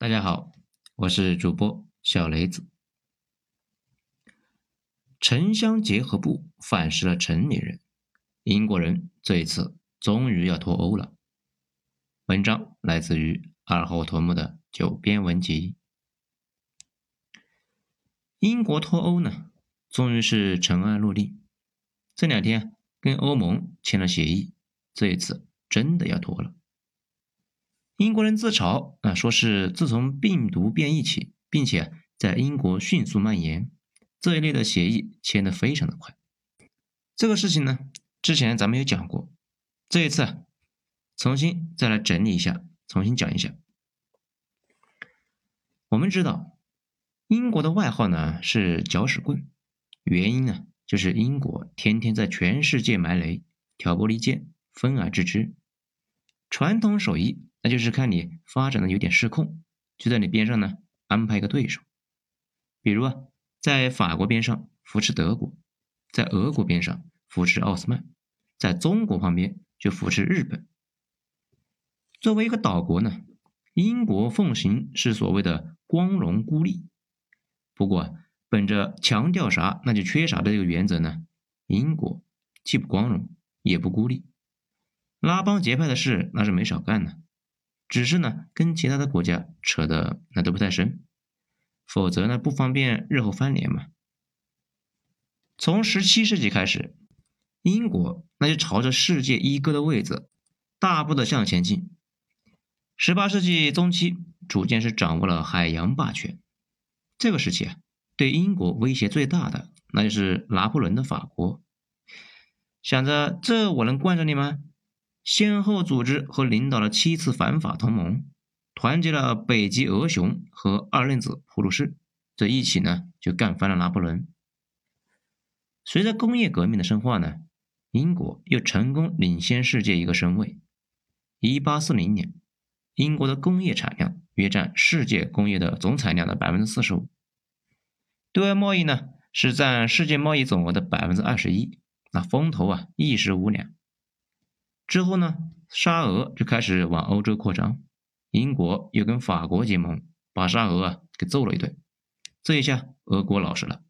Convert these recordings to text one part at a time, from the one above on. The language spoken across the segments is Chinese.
大家好，我是主播小雷子。城乡结合部反噬了城里人，英国人这一次终于要脱欧了。文章来自于二号头目的九编文集。英国脱欧呢，终于是尘埃落定。这两天跟欧盟签了协议，这一次真的要脱了。英国人自嘲啊，说是自从病毒变异起，并且在英国迅速蔓延，这一类的协议签的非常的快。这个事情呢，之前咱们有讲过，这一次重新再来整理一下，重新讲一下。我们知道，英国的外号呢是搅屎棍，原因呢就是英国天天在全世界埋雷，挑拨离间，分而治之，传统手艺。就是看你发展的有点失控，就在你边上呢安排一个对手，比如啊，在法国边上扶持德国，在俄国边上扶持奥斯曼，在中国旁边就扶持日本。作为一个岛国呢，英国奉行是所谓的光荣孤立。不过本着强调啥那就缺啥的这个原则呢，英国既不光荣也不孤立，拉帮结派的事那是没少干呢。只是呢，跟其他的国家扯的那都不太深，否则呢不方便日后翻脸嘛。从十七世纪开始，英国那就朝着世界一哥的位置大步的向前进。十八世纪中期，逐渐是掌握了海洋霸权。这个时期啊，对英国威胁最大的那就是拿破仑的法国，想着这我能惯着你吗？先后组织和领导了七次反法同盟，团结了北极鹅熊和二愣子普鲁士，这一起呢就干翻了拿破仑。随着工业革命的深化呢，英国又成功领先世界一个身位。一八四零年，英国的工业产量约占世界工业的总产量的百分之四十五，对外贸易呢是占世界贸易总额的百分之二十一，那风头啊一时无两。之后呢，沙俄就开始往欧洲扩张，英国又跟法国结盟，把沙俄啊给揍了一顿。这一下，俄国老实了。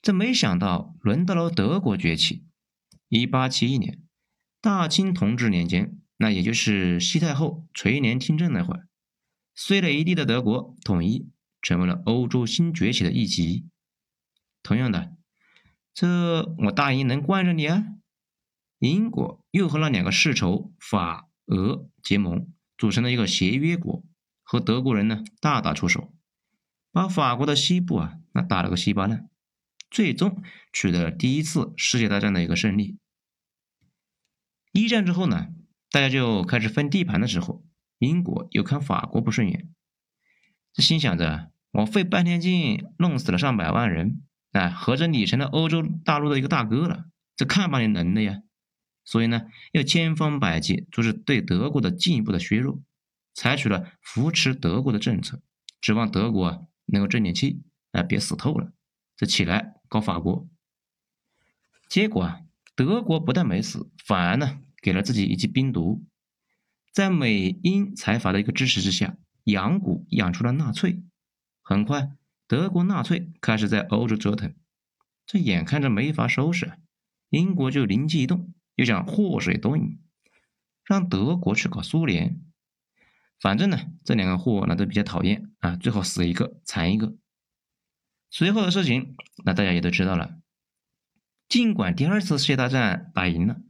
这没想到，轮到了德国崛起。一八七一年，大清同治年间，那也就是西太后垂帘听政那会儿，碎了一地的德国统一，成为了欧洲新崛起的一极。同样的，这我大英能惯着你啊？英国又和那两个世仇法俄结盟，组成了一个协约国，和德国人呢大打出手，把法国的西部啊那打了个稀巴烂，最终取得了第一次世界大战的一个胜利。一战之后呢，大家就开始分地盘的时候，英国又看法国不顺眼，这心想着我费半天劲弄死了上百万人，哎，合着你成了欧洲大陆的一个大哥了，这看把你能的呀！所以呢，要千方百计阻止对德国的进一步的削弱，采取了扶持德国的政策，指望德国能够争点气，哎，别死透了，再起来搞法国。结果啊，德国不但没死，反而呢给了自己一剂冰毒，在美英财阀的一个支持之下，养蛊养出了纳粹。很快，德国纳粹开始在欧洲折腾，这眼看着没法收拾，英国就灵机一动。又想祸水东引，让德国去搞苏联，反正呢，这两个货那都比较讨厌啊，最好死一个残一个。随后的事情，那大家也都知道了。尽管第二次世界大战打赢了，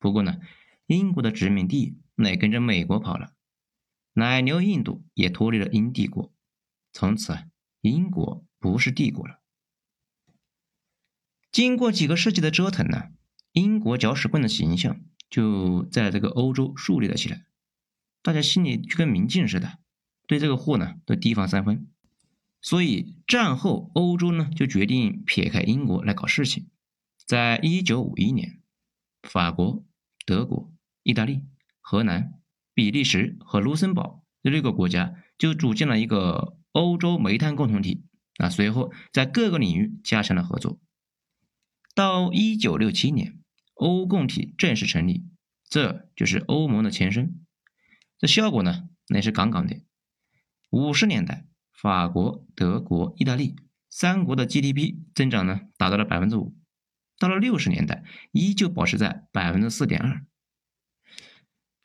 不过呢，英国的殖民地那也跟着美国跑了，奶牛印度也脱离了英帝国，从此英国不是帝国了。经过几个世纪的折腾呢。英国搅屎棍的形象就在这个欧洲树立了起来，大家心里就跟明镜似的，对这个货呢都提防三分。所以战后欧洲呢就决定撇开英国来搞事情。在一九五一年，法国、德国、意大利、荷兰、比利时和卢森堡这六个国家就组建了一个欧洲煤炭共同体。啊，随后在各个领域加强了合作。到一九六七年。欧共体正式成立，这就是欧盟的前身。这效果呢，那是杠杠的。五十年代，法国、德国、意大利三国的 GDP 增长呢达到了百分之五，到了六十年代依旧保持在百分之四点二。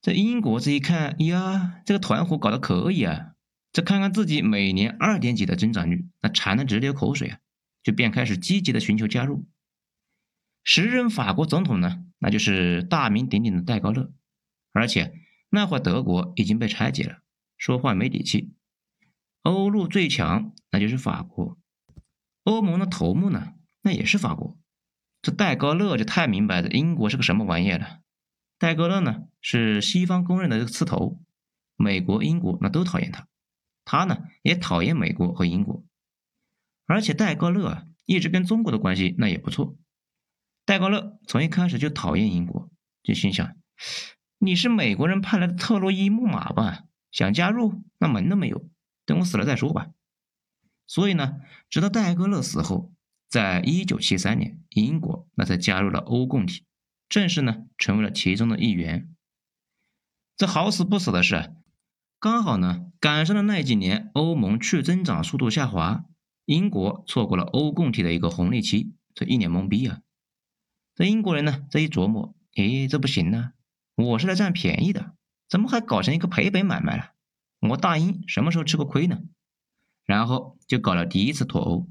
在英国这一看呀，这个团伙搞得可以啊！再看看自己每年二点几的增长率，那馋得直流口水啊！就便开始积极的寻求加入。时任法国总统呢，那就是大名鼎鼎的戴高乐，而且那会德国已经被拆解了，说话没底气。欧陆最强那就是法国，欧盟的头目呢，那也是法国。这戴高乐就太明白了英国是个什么玩意了。戴高乐呢是西方公认的刺头，美国、英国那都讨厌他，他呢也讨厌美国和英国，而且戴高乐啊一直跟中国的关系那也不错。戴高乐从一开始就讨厌英国，就心想：你是美国人派来的特洛伊木马吧？想加入那门都没有，等我死了再说吧。所以呢，直到戴高乐死后，在一九七三年，英国那才加入了欧共体。正式呢成为了其中的一员。这好死不死的是，刚好呢赶上了那几年欧盟去增长速度下滑，英国错过了欧共体的一个红利期，这一脸懵逼啊！这英国人呢这一琢磨，诶，这不行呢，我是来占便宜的，怎么还搞成一个赔本买卖了？我大英什么时候吃过亏呢？然后就搞了第一次脱欧，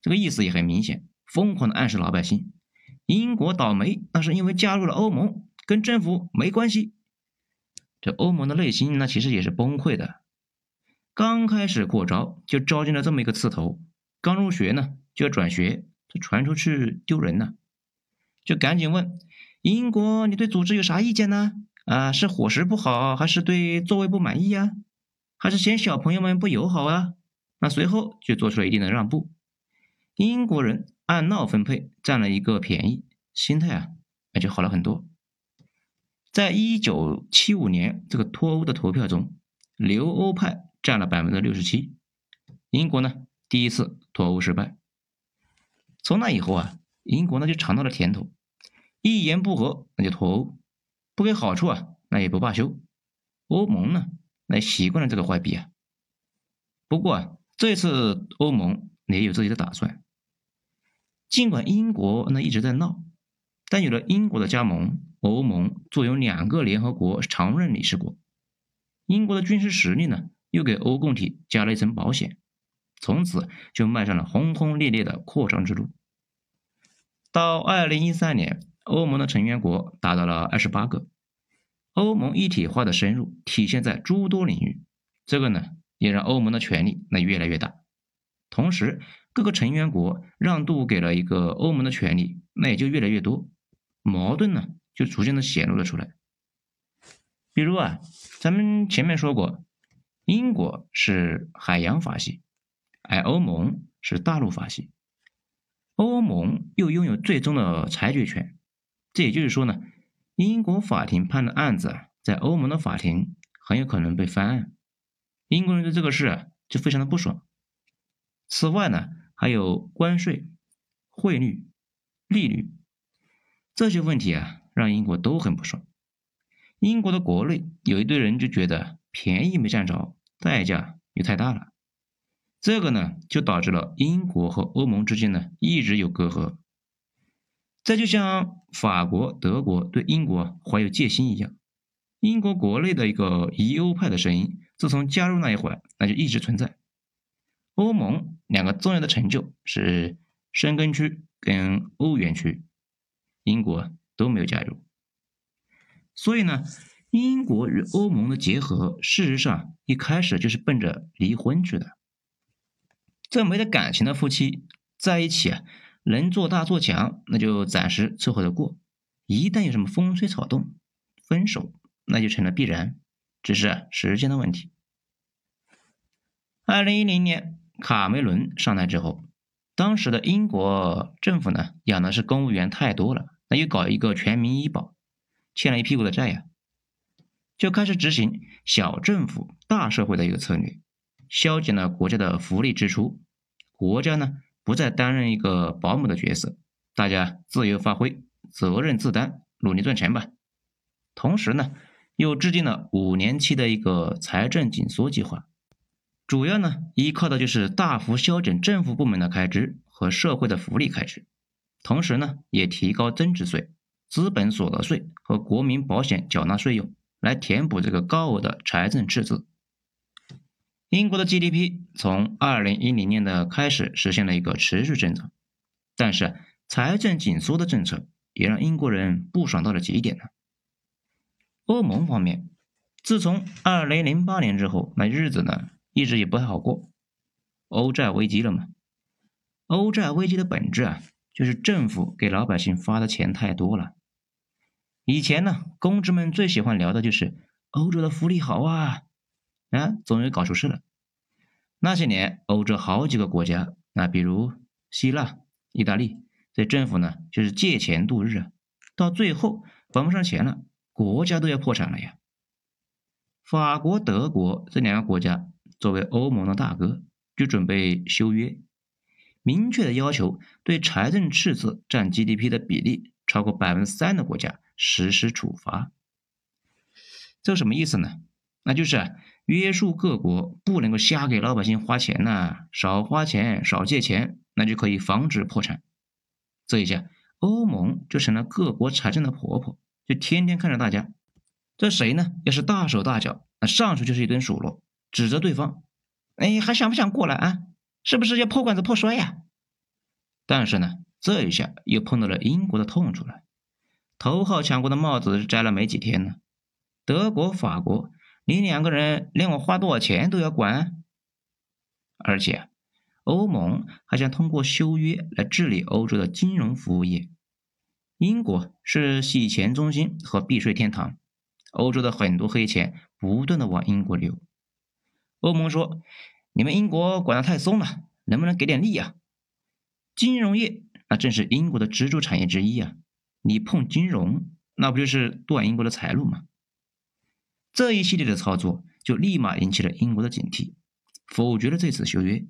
这个意思也很明显，疯狂的暗示老百姓。英国倒霉，那是因为加入了欧盟，跟政府没关系。这欧盟的内心那其实也是崩溃的。刚开始扩招就招进了这么一个刺头，刚入学呢就要转学，这传出去丢人呢。就赶紧问英国，你对组织有啥意见呢？啊，是伙食不好，还是对座位不满意呀？还是嫌小朋友们不友好啊？那随后就做出了一定的让步。英国人。按闹分配占了一个便宜，心态啊那就好了很多。在一九七五年这个脱欧的投票中，留欧派占了百分之六十七，英国呢第一次脱欧失败。从那以后啊，英国呢就尝到了甜头，一言不合那就脱欧，不给好处啊那也不罢休。欧盟呢那习惯了这个坏逼啊。不过啊，这次欧盟也有自己的打算。尽管英国那一直在闹，但有了英国的加盟，欧盟作为两个联合国常任理事国，英国的军事实力呢，又给欧共体加了一层保险，从此就迈上了轰轰烈烈的扩张之路。到二零一三年，欧盟的成员国达到了二十八个，欧盟一体化的深入体现在诸多领域，这个呢，也让欧盟的权力那越来越大，同时。各个成员国让渡给了一个欧盟的权利，那也就越来越多，矛盾呢就逐渐的显露了出来。比如啊，咱们前面说过，英国是海洋法系，而欧盟是大陆法系，欧盟又拥有最终的裁决权。这也就是说呢，英国法庭判的案子在欧盟的法庭很有可能被翻案，英国人对这个事就非常的不爽。此外呢。还有关税、汇率、利率这些问题啊，让英国都很不爽。英国的国内有一堆人就觉得便宜没占着，代价又太大了。这个呢，就导致了英国和欧盟之间呢一直有隔阂。这就像法国、德国对英国怀有戒心一样，英国国内的一个疑欧派的声音，自从加入那一会儿，那就一直存在。欧盟两个重要的成就是申根区跟欧元区，英国都没有加入，所以呢，英国与欧盟的结合，事实上一开始就是奔着离婚去的。这没得感情的夫妻在一起啊，能做大做强，那就暂时凑合着过；一旦有什么风吹草动，分手那就成了必然，只是时间的问题。二零一零年。卡梅伦上台之后，当时的英国政府呢养的是公务员太多了，那又搞一个全民医保，欠了一屁股的债呀，就开始执行小政府大社会的一个策略，削减了国家的福利支出，国家呢不再担任一个保姆的角色，大家自由发挥，责任自担，努力赚钱吧。同时呢，又制定了五年期的一个财政紧缩计划。主要呢依靠的就是大幅削减政府部门的开支和社会的福利开支，同时呢也提高增值税、资本所得税和国民保险缴纳税用，来填补这个高额的财政赤字。英国的 GDP 从二零一零年的开始实现了一个持续增长，但是财政紧缩的政策也让英国人不爽到了极点呢。欧盟方面，自从二零零八年之后，那日子呢一直也不太好过，欧债危机了嘛。欧债危机的本质啊，就是政府给老百姓发的钱太多了。以前呢，公知们最喜欢聊的就是欧洲的福利好啊。啊，终于搞出事了。那些年，欧洲好几个国家，那比如希腊、意大利，这政府呢就是借钱度日啊，到最后还不上钱了，国家都要破产了呀。法国、德国这两个国家作为欧盟的大哥，就准备修约，明确的要求对财政赤字占 GDP 的比例超过百分之三的国家实施处罚。这什么意思呢？那就是约束各国不能够瞎给老百姓花钱呐，少花钱，少借钱，那就可以防止破产。这一下，欧盟就成了各国财政的婆婆，就天天看着大家。这谁呢？要是大手大脚，那上去就是一顿数落，指责对方。哎，还想不想过来啊？是不是要破罐子破摔呀？但是呢，这一下又碰到了英国的痛处了。头号强国的帽子摘了没几天呢，德国、法国。你两个人连我花多少钱都要管，而且欧盟还想通过修约来治理欧洲的金融服务业。英国是洗钱中心和避税天堂，欧洲的很多黑钱不断的往英国流。欧盟说：“你们英国管的太松了，能不能给点力啊？”金融业那正是英国的支柱产业之一啊，你碰金融，那不就是断英国的财路吗？这一系列的操作就立马引起了英国的警惕，否决了这次修约。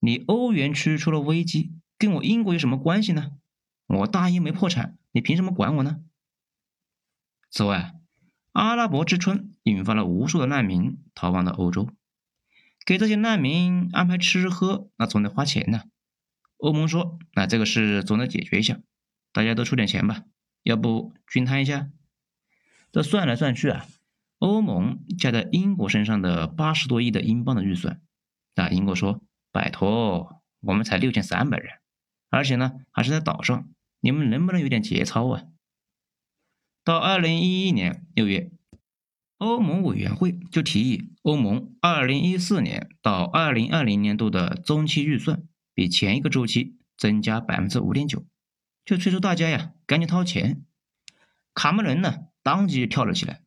你欧元区出了危机，跟我英国有什么关系呢？我大英没破产，你凭什么管我呢？此外，阿拉伯之春引发了无数的难民逃亡到欧洲，给这些难民安排吃喝，那总得花钱呢。欧盟说，那这个事总得解决一下，大家都出点钱吧，要不均摊一下？这算来算去啊。欧盟加在英国身上的八十多亿的英镑的预算，那英国说：“拜托，我们才六千三百人，而且呢还是在岛上，你们能不能有点节操啊？”到二零一一年六月，欧盟委员会就提议，欧盟二零一四年到二零二零年度的中期预算比前一个周期增加百分之五点九，就催促大家呀赶紧掏钱。卡梅伦呢当即就跳了起来。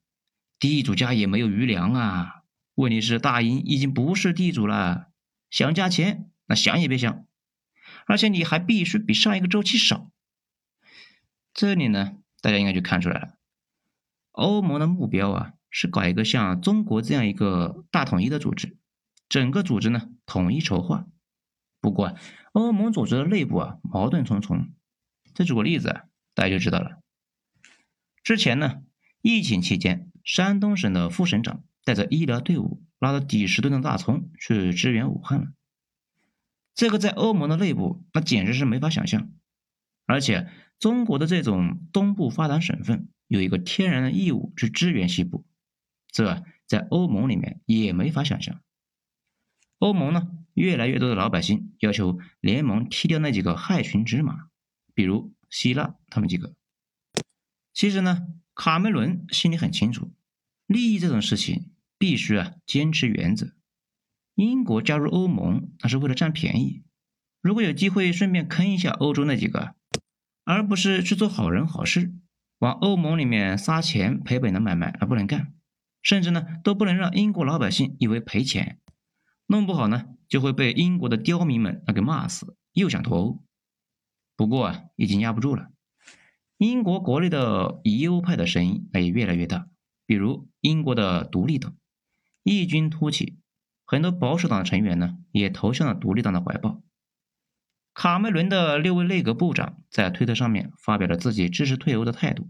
地主家也没有余粮啊！问题是大英已经不是地主了，想加钱那想也别想，而且你还必须比上一个周期少。这里呢，大家应该就看出来了，欧盟的目标啊是搞一个像中国这样一个大统一的组织，整个组织呢统一筹划。不过，欧盟组织的内部啊矛盾重重。再举个例子啊，大家就知道了。之前呢，疫情期间。山东省的副省长带着医疗队伍，拉了几十吨的大葱去支援武汉了。这个在欧盟的内部，那简直是没法想象。而且，中国的这种东部发达省份有一个天然的义务去支援西部，这在欧盟里面也没法想象。欧盟呢，越来越多的老百姓要求联盟踢掉那几个害群之马，比如希腊他们几个。其实呢。卡梅伦心里很清楚，利益这种事情必须啊坚持原则。英国加入欧盟那是为了占便宜，如果有机会顺便坑一下欧洲那几个，而不是去做好人好事，往欧盟里面撒钱赔本的买卖那不能干，甚至呢都不能让英国老百姓以为赔钱，弄不好呢就会被英国的刁民们那给骂死，又想脱欧。不过啊已经压不住了。英国国内的疑欧派的声音那也越来越大，比如英国的独立党异军突起，很多保守党的成员呢也投向了独立党的怀抱。卡梅伦的六位内阁部长在推特上面发表了自己支持退欧的态度，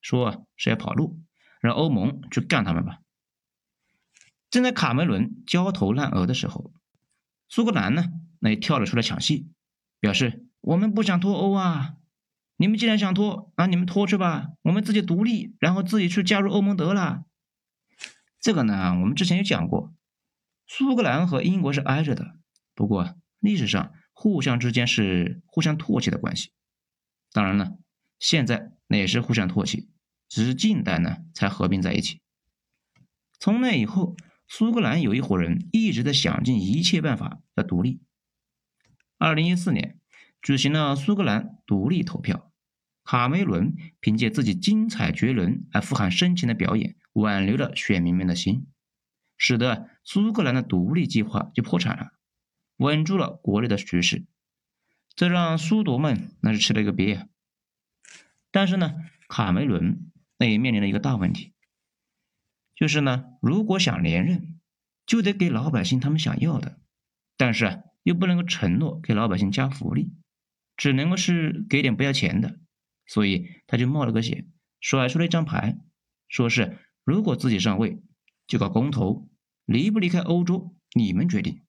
说是要跑路，让欧盟去干他们吧。正在卡梅伦焦头烂额的时候，苏格兰呢，那也跳了出来抢戏，表示我们不想脱欧啊！你们既然想脱，那你们脱去吧，我们自己独立，然后自己去加入欧盟得了。这个呢，我们之前有讲过，苏格兰和英国是挨着的，不过历史上互相之间是互相唾弃的关系。当然了，现在那也是互相唾弃，只是近代呢才合并在一起。从那以后，苏格兰有一伙人一直在想尽一切办法要独立。二零一四年举行了苏格兰独立投票，卡梅伦凭借自己精彩绝伦而富含深情的表演，挽留了选民们的心，使得苏格兰的独立计划就破产了，稳住了国内的局势。这让苏铎们那是吃了一个瘪。但是呢，卡梅伦那也面临了一个大问题，就是呢，如果想连任，就得给老百姓他们想要的，但是，又不能够承诺给老百姓加福利，只能够是给点不要钱的。所以他就冒了个险，甩出了一张牌，说是如果自己上位，就搞公投，离不离开欧洲你们决定。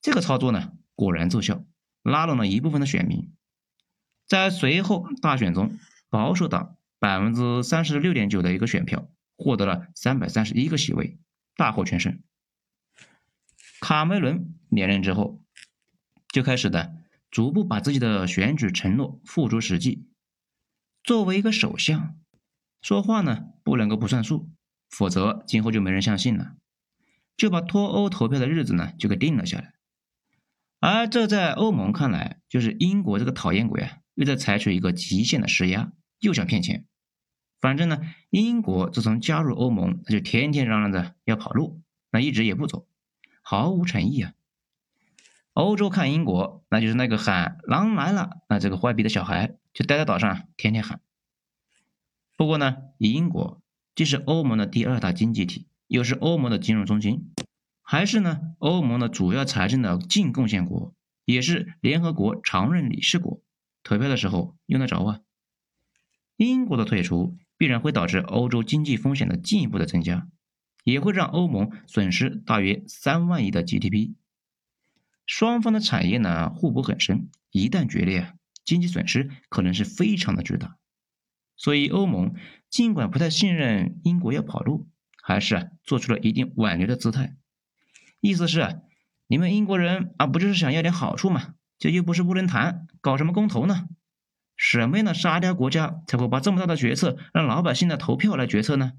这个操作呢，果然奏效。拉拢了一部分的选民，在随后大选中，保守党百分之三十六点九的一个选票，获得了三百三十一个席位，大获全胜。卡梅伦连任之后，就开始的逐步把自己的选举承诺付诸实际。作为一个首相，说话呢不能够不算数，否则今后就没人相信了。就把脱欧投票的日子呢就给定了下来。而这在欧盟看来，就是英国这个讨厌鬼啊，又在采取一个极限的施压，又想骗钱。反正呢，英国自从加入欧盟，他就天天嚷嚷着要跑路，那一直也不走，毫无诚意啊。欧洲看英国，那就是那个喊“狼来了”，那这个坏逼的小孩就待在岛上，天天喊。不过呢，以英国既是欧盟的第二大经济体，又是欧盟的金融中心。还是呢，欧盟的主要财政的净贡献国，也是联合国常任理事国，投票的时候用得着啊。英国的退出必然会导致欧洲经济风险的进一步的增加，也会让欧盟损失大约三万亿的 GDP。双方的产业呢互补很深，一旦决裂，经济损失可能是非常的巨大。所以欧盟尽管不太信任英国要跑路，还是做出了一定挽留的姿态。意思是，你们英国人啊，不就是想要点好处吗？这又不是不能谈，搞什么公投呢？什么样的沙雕国家才会把这么大的决策让老百姓的投票来决策呢？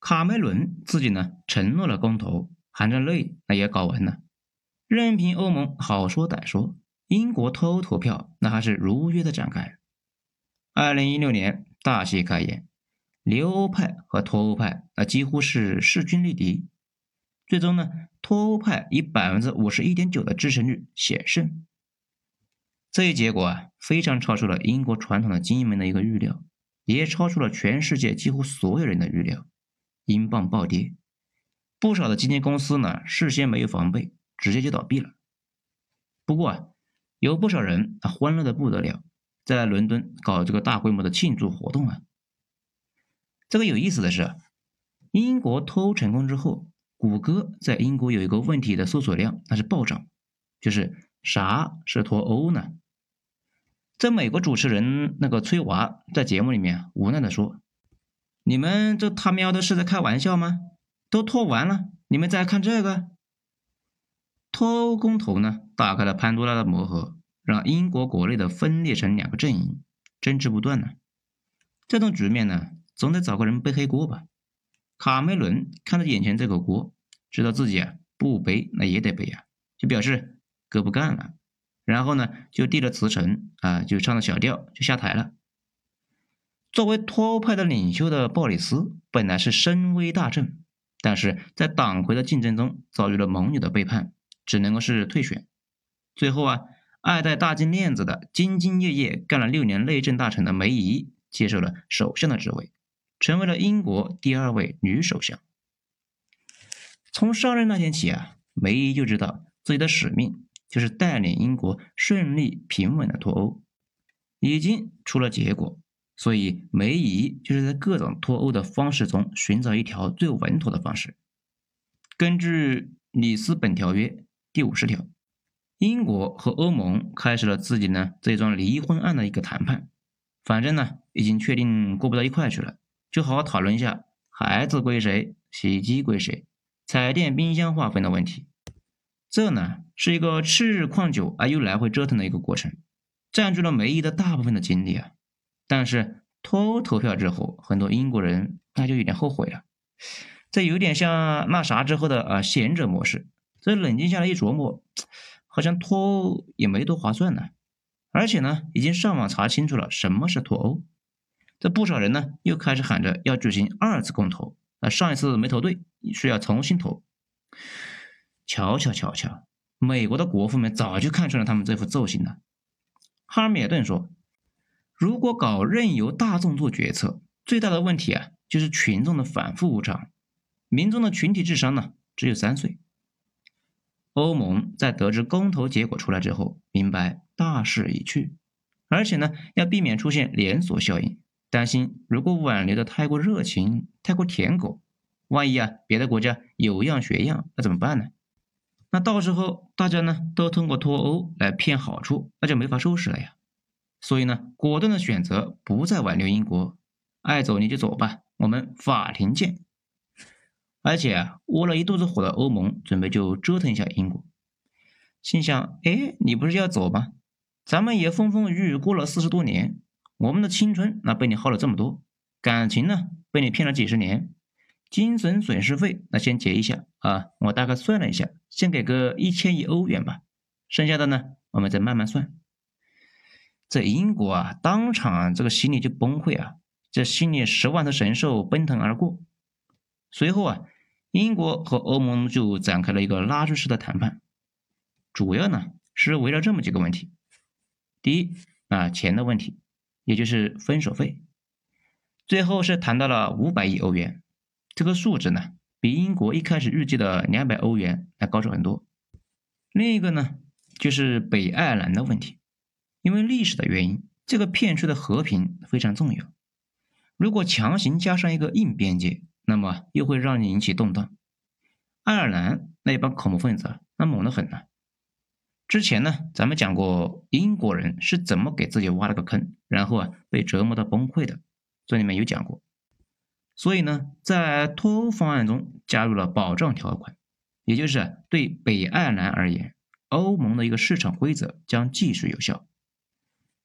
卡梅伦自己呢承诺了公投，含着泪那也搞完了，任凭欧盟好说歹说，英国脱欧投票那还是如约的展开。二零一六年大戏开演，留欧派和脱欧派那几乎是势均力敌。最终呢，脱欧派以百分之五十一点九的支持率险胜。这一结果啊，非常超出了英国传统的精英们的一个预料，也超出了全世界几乎所有人的预料。英镑暴跌，不少的基金公司呢，事先没有防备，直接就倒闭了。不过啊，有不少人啊，欢乐的不得了，在伦敦搞这个大规模的庆祝活动啊。这个有意思的是，英国脱欧成功之后。谷歌在英国有一个问题的搜索量，那是暴涨。就是啥是脱欧呢？在美国主持人那个崔娃在节目里面无奈的说：“你们这他喵的是在开玩笑吗？都脱完了，你们再看这个脱欧公投呢？打开了潘多拉的魔盒，让英国国内的分裂成两个阵营，争执不断呢。这种局面呢，总得找个人背黑锅吧。”卡梅伦看着眼前这个锅，知道自己啊不背那也得背啊，就表示哥不干了。然后呢，就递了辞呈啊，就唱了小调就下台了。作为脱欧派的领袖的鲍里斯本来是声威大振，但是在党魁的竞争中遭遇了盟友的背叛，只能够是退选。最后啊，爱戴大金链子的兢兢业业干了六年内政大臣的梅姨接受了首相的职位。成为了英国第二位女首相。从上任那天起啊，梅姨就知道自己的使命就是带领英国顺利平稳的脱欧，已经出了结果。所以梅姨就是在各种脱欧的方式中寻找一条最稳妥的方式，根据里斯本条约第五十条，英国和欧盟开始了自己呢这桩离婚案的一个谈判。反正呢，已经确定过不到一块去了，就好好讨论一下孩子归谁、洗衣机归谁、彩电、冰箱划分的问题。这呢是一个吃日旷久而又来回折腾的一个过程，占据了梅姨的大部分的精力啊。但是脱欧投票之后，很多英国人那就有点后悔了。这有点像那啥之后的啊贤者模式。这冷静下来一琢磨，好像脱欧也没多划算呢。而且呢，已经上网查清楚了什么是脱欧。这不少人呢又开始喊着要举行二次公投。啊，上一次没投对，需要重新投。瞧瞧瞧瞧，美国的国父们早就看穿了他们这副奏型了。哈尔米尔顿说：“如果搞任由大众做决策，最大的问题啊，就是群众的反复无常。民众的群体智商呢，只有三岁。”欧盟在得知公投结果出来之后，明白大势已去，而且呢，要避免出现连锁效应，担心如果挽留的太过热情、太过舔狗，万一啊，别的国家有样学样，那怎么办呢？那到时候大家呢都通过脱欧来骗好处，那就没法收拾了呀。所以呢，果断的选择不再挽留英国，爱走你就走吧，我们法庭见。而且啊，窝了一肚子火的欧盟准备就折腾一下英国，心想：哎，你不是要走吗？咱们也风风雨雨过了四十多年，我们的青春那被你耗了这么多，感情呢被你骗了几十年。精神损失费，那先结一下啊！我大概算了一下，先给个一千亿欧元吧，剩下的呢，我们再慢慢算。这英国啊，当场这个心里就崩溃啊，这心里十万头神兽奔腾而过。随后啊，英国和欧盟就展开了一个拉锯式的谈判，主要呢是围绕这么几个问题：第一啊，钱的问题，也就是分手费，最后是谈到了五百亿欧元。这个数值呢，比英国一开始预计的两百欧元要高出很多。另一个呢，就是北爱尔兰的问题，因为历史的原因，这个片区的和平非常重要。如果强行加上一个硬边界，那么又会让你引起动荡。爱尔兰那帮恐怖分子啊，那猛得很呢。之前呢，咱们讲过英国人是怎么给自己挖了个坑，然后啊被折磨到崩溃的，这里面有讲过。所以呢，在脱欧方案中加入了保障条款，也就是对北爱尔兰而言，欧盟的一个市场规则将继续有效。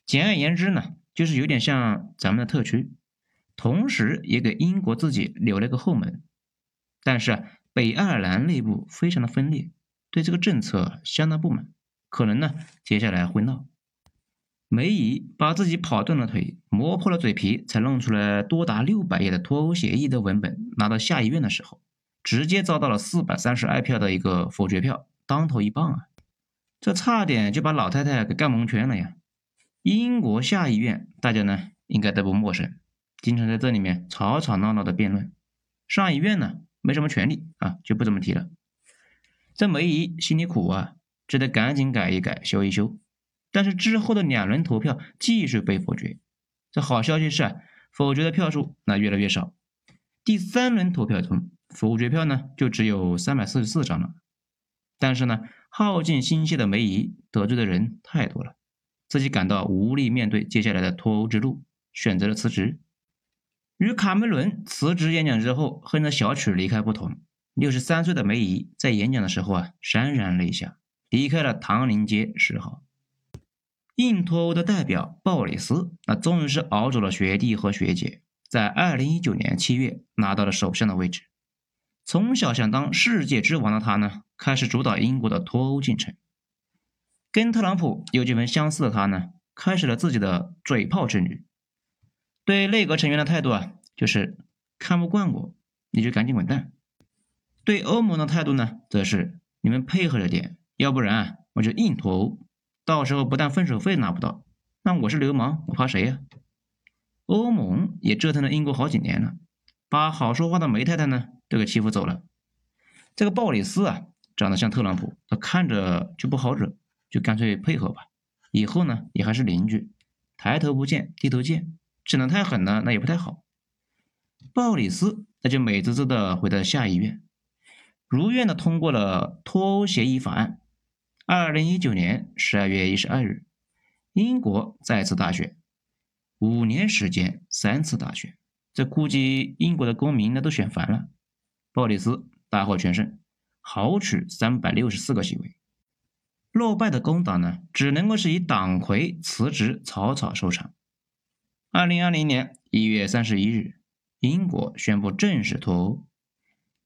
简而言之呢，就是有点像咱们的特区，同时也给英国自己留了个后门。但是北爱尔兰内部非常的分裂，对这个政策相当不满，可能呢接下来会闹。梅姨把自己跑断了腿，磨破了嘴皮，才弄出来多达六百页的脱欧协议的文本，拿到下议院的时候，直接遭到了四百三十二票的一个否决票，当头一棒啊！这差点就把老太太给干蒙圈了呀！英国下议院大家呢应该都不陌生，经常在这里面吵吵闹闹的辩论。上议院呢没什么权利啊，就不怎么提了。这梅姨心里苦啊，只得赶紧改一改，修一修。但是之后的两轮投票继续被否决。这好消息是啊，否决的票数那越来越少。第三轮投票中，否决票呢就只有三百四十四张了。但是呢，耗尽心血的梅姨得罪的人太多了，自己感到无力面对接下来的脱欧之路，选择了辞职。与卡梅伦辞职演讲之后哼着小曲离开不同，六十三岁的梅姨在演讲的时候啊潸然泪下，离开了唐宁街十号。硬脱欧的代表鲍里斯，那终于是熬走了学弟和学姐，在二零一九年七月拿到了首相的位置。从小想当世界之王的他呢，开始主导英国的脱欧进程。跟特朗普有几分相似的他呢，开始了自己的嘴炮之旅。对内阁成员的态度啊，就是看不惯我，你就赶紧滚蛋。对欧盟的态度呢，则是你们配合着点，要不然我就硬脱欧。到时候不但分手费拿不到，那我是流氓，我怕谁呀？欧盟也折腾了英国好几年了，把好说话的梅太太呢都给欺负走了。这个鲍里斯啊，长得像特朗普，他看着就不好惹，就干脆配合吧。以后呢也还是邻居，抬头不见低头见，整得太狠了那也不太好。鲍里斯那就美滋滋的回到下议院，如愿的通过了脱欧协议法案。二零一九年十二月一十二日，英国再次大选，五年时间三次大选，这估计英国的公民那都选烦了。鲍里斯大获全胜，豪取三百六十四个席位。落败的工党呢，只能够是以党魁辞职草草收场。二零二零年一月三十一日，英国宣布正式脱欧，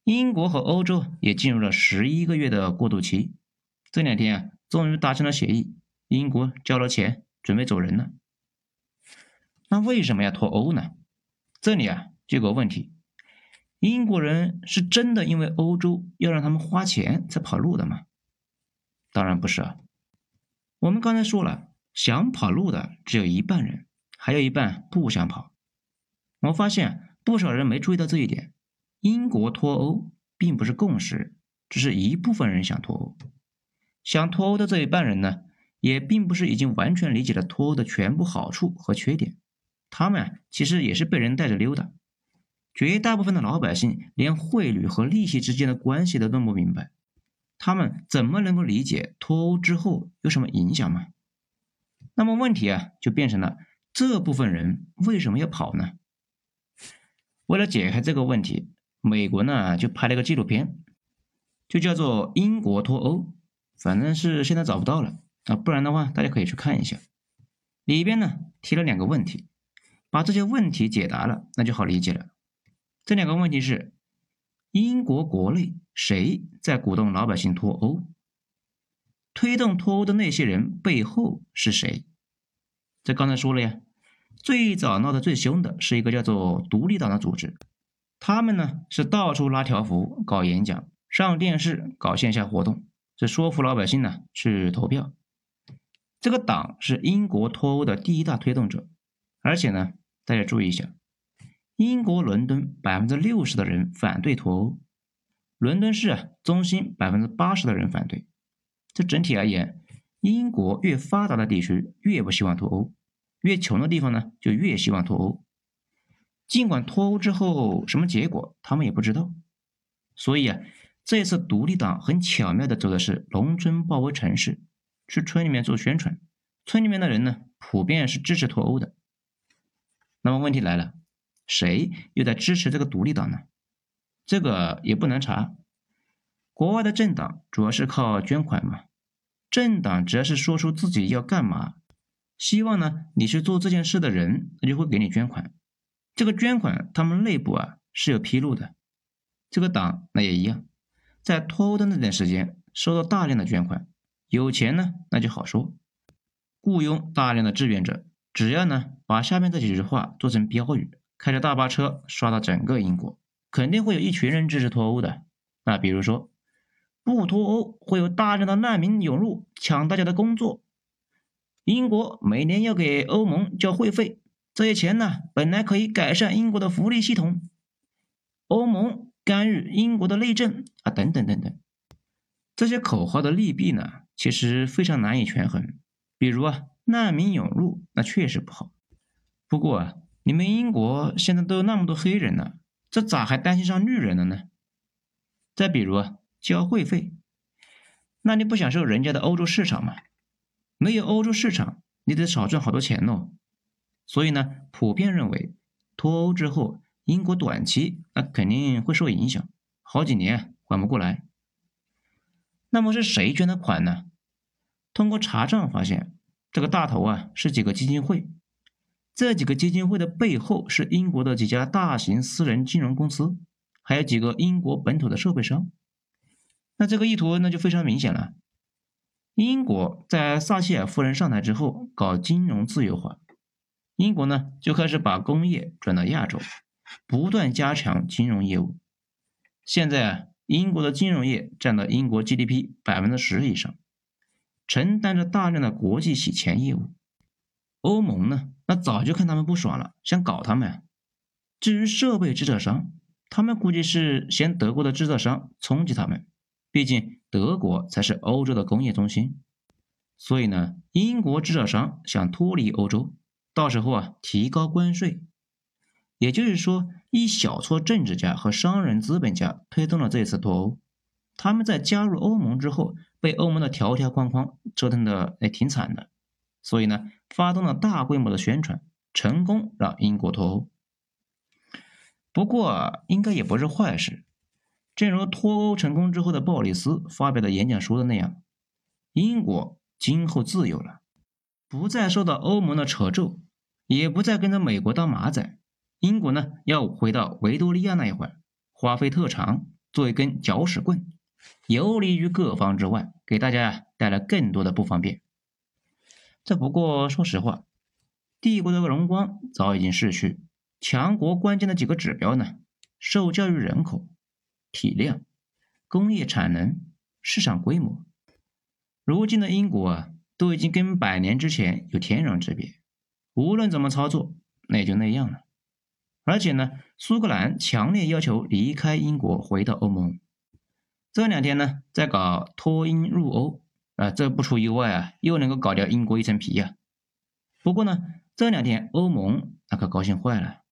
英国和欧洲也进入了十一个月的过渡期。这两天啊，终于达成了协议，英国交了钱，准备走人了。那为什么要脱欧呢？这里啊，就有个问题：英国人是真的因为欧洲要让他们花钱才跑路的吗？当然不是啊，我们刚才说了，想跑路的只有一半人，还有一半不想跑。我发现不少人没注意到这一点，英国脱欧并不是共识，只是一部分人想脱欧。想脱欧的这一半人呢，也并不是已经完全理解了脱欧的全部好处和缺点，他们啊其实也是被人带着溜达。绝大部分的老百姓连汇率和利息之间的关系都弄不明白。他们怎么能够理解脱欧之后有什么影响吗？那么问题啊就变成了这部分人为什么要跑呢？为了解开这个问题，美国呢就拍了个纪录片，就叫做《英国脱欧》，反正是现在找不到了啊，不然的话大家可以去看一下。里边呢提了两个问题，把这些问题解答了，那就好理解了。这两个问题是：英国国内。谁在鼓动老百姓脱欧？推动脱欧的那些人背后是谁？这刚才说了呀，最早闹得最凶的是一个叫做独立党的组织，他们呢是到处拉条幅、搞演讲、上电视、搞线下活动，是说服老百姓呢去投票。这个党是英国脱欧的第一大推动者，而且呢，大家注意一下，英国伦敦百分之六十的人反对脱欧。伦敦市啊，中心百分之八十的人反对。这整体而言，英国越发达的地区越不希望脱欧，越穷的地方呢就越希望脱欧。尽管脱欧之后什么结果他们也不知道，所以啊，这次独立党很巧妙的走的是农村包围城市，去村里面做宣传。村里面的人呢，普遍是支持脱欧的。那么问题来了，谁又在支持这个独立党呢？这个也不难查，国外的政党主要是靠捐款嘛。政党只要是说出自己要干嘛，希望呢你去做这件事的人，他就会给你捐款。这个捐款他们内部啊是有披露的。这个党那也一样，在脱欧的那段时间收到大量的捐款，有钱呢那就好说，雇佣大量的志愿者，只要呢把下面这几句话做成标语，开着大巴车刷到整个英国。肯定会有一群人支持脱欧的，那比如说，不脱欧会有大量的难民涌入，抢大家的工作。英国每年要给欧盟交会费，这些钱呢本来可以改善英国的福利系统。欧盟干预英国的内政啊，等等等等。这些口号的利弊呢，其实非常难以权衡。比如啊，难民涌入那确实不好。不过啊，你们英国现在都有那么多黑人呢。这咋还担心上绿人了呢？再比如啊，交会费，那你不享受人家的欧洲市场吗？没有欧洲市场，你得少赚好多钱哦。所以呢，普遍认为脱欧之后，英国短期那肯定会受影响，好几年缓不过来。那么是谁捐的款呢？通过查账发现，这个大头啊是几个基金会。这几个基金会的背后是英国的几家大型私人金融公司，还有几个英国本土的设备商。那这个意图那就非常明显了。英国在撒切尔夫人上台之后搞金融自由化，英国呢就开始把工业转到亚洲，不断加强金融业务。现在啊，英国的金融业占到英国 GDP 百分之十以上，承担着大量的国际洗钱业务。欧盟呢？那早就看他们不爽了，想搞他们。至于设备制造商，他们估计是嫌德国的制造商冲击他们，毕竟德国才是欧洲的工业中心。所以呢，英国制造商想脱离欧洲，到时候啊提高关税。也就是说，一小撮政治家和商人资本家推动了这次脱欧，他们在加入欧盟之后，被欧盟的条条框框折腾的也挺惨的，所以呢，发动了大规模的宣传，成功让英国脱欧。不过，应该也不是坏事。正如脱欧成功之后的鲍里斯发表的演讲说的那样，英国今后自由了，不再受到欧盟的扯咒，也不再跟着美国当马仔。英国呢，要回到维多利亚那一会儿，花费特长，做一根搅屎棍。游离于各方之外，给大家带来更多的不方便。这不过说实话，帝国的荣光早已经逝去。强国关键的几个指标呢？受教育人口、体量、工业产能、市场规模，如今的英国啊，都已经跟百年之前有天壤之别。无论怎么操作，那也就那样了。而且呢，苏格兰强烈要求离开英国，回到欧盟。这两天呢，在搞脱英入欧啊，这不出意外啊，又能够搞掉英国一层皮呀。不过呢，这两天欧盟那可高兴坏了，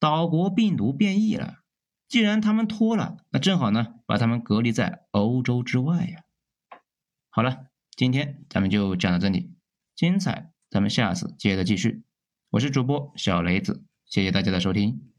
岛国病毒变异了。既然他们脱了，那正好呢，把他们隔离在欧洲之外呀。好了，今天咱们就讲到这里，精彩咱们下次接着继续。我是主播小雷子，谢谢大家的收听。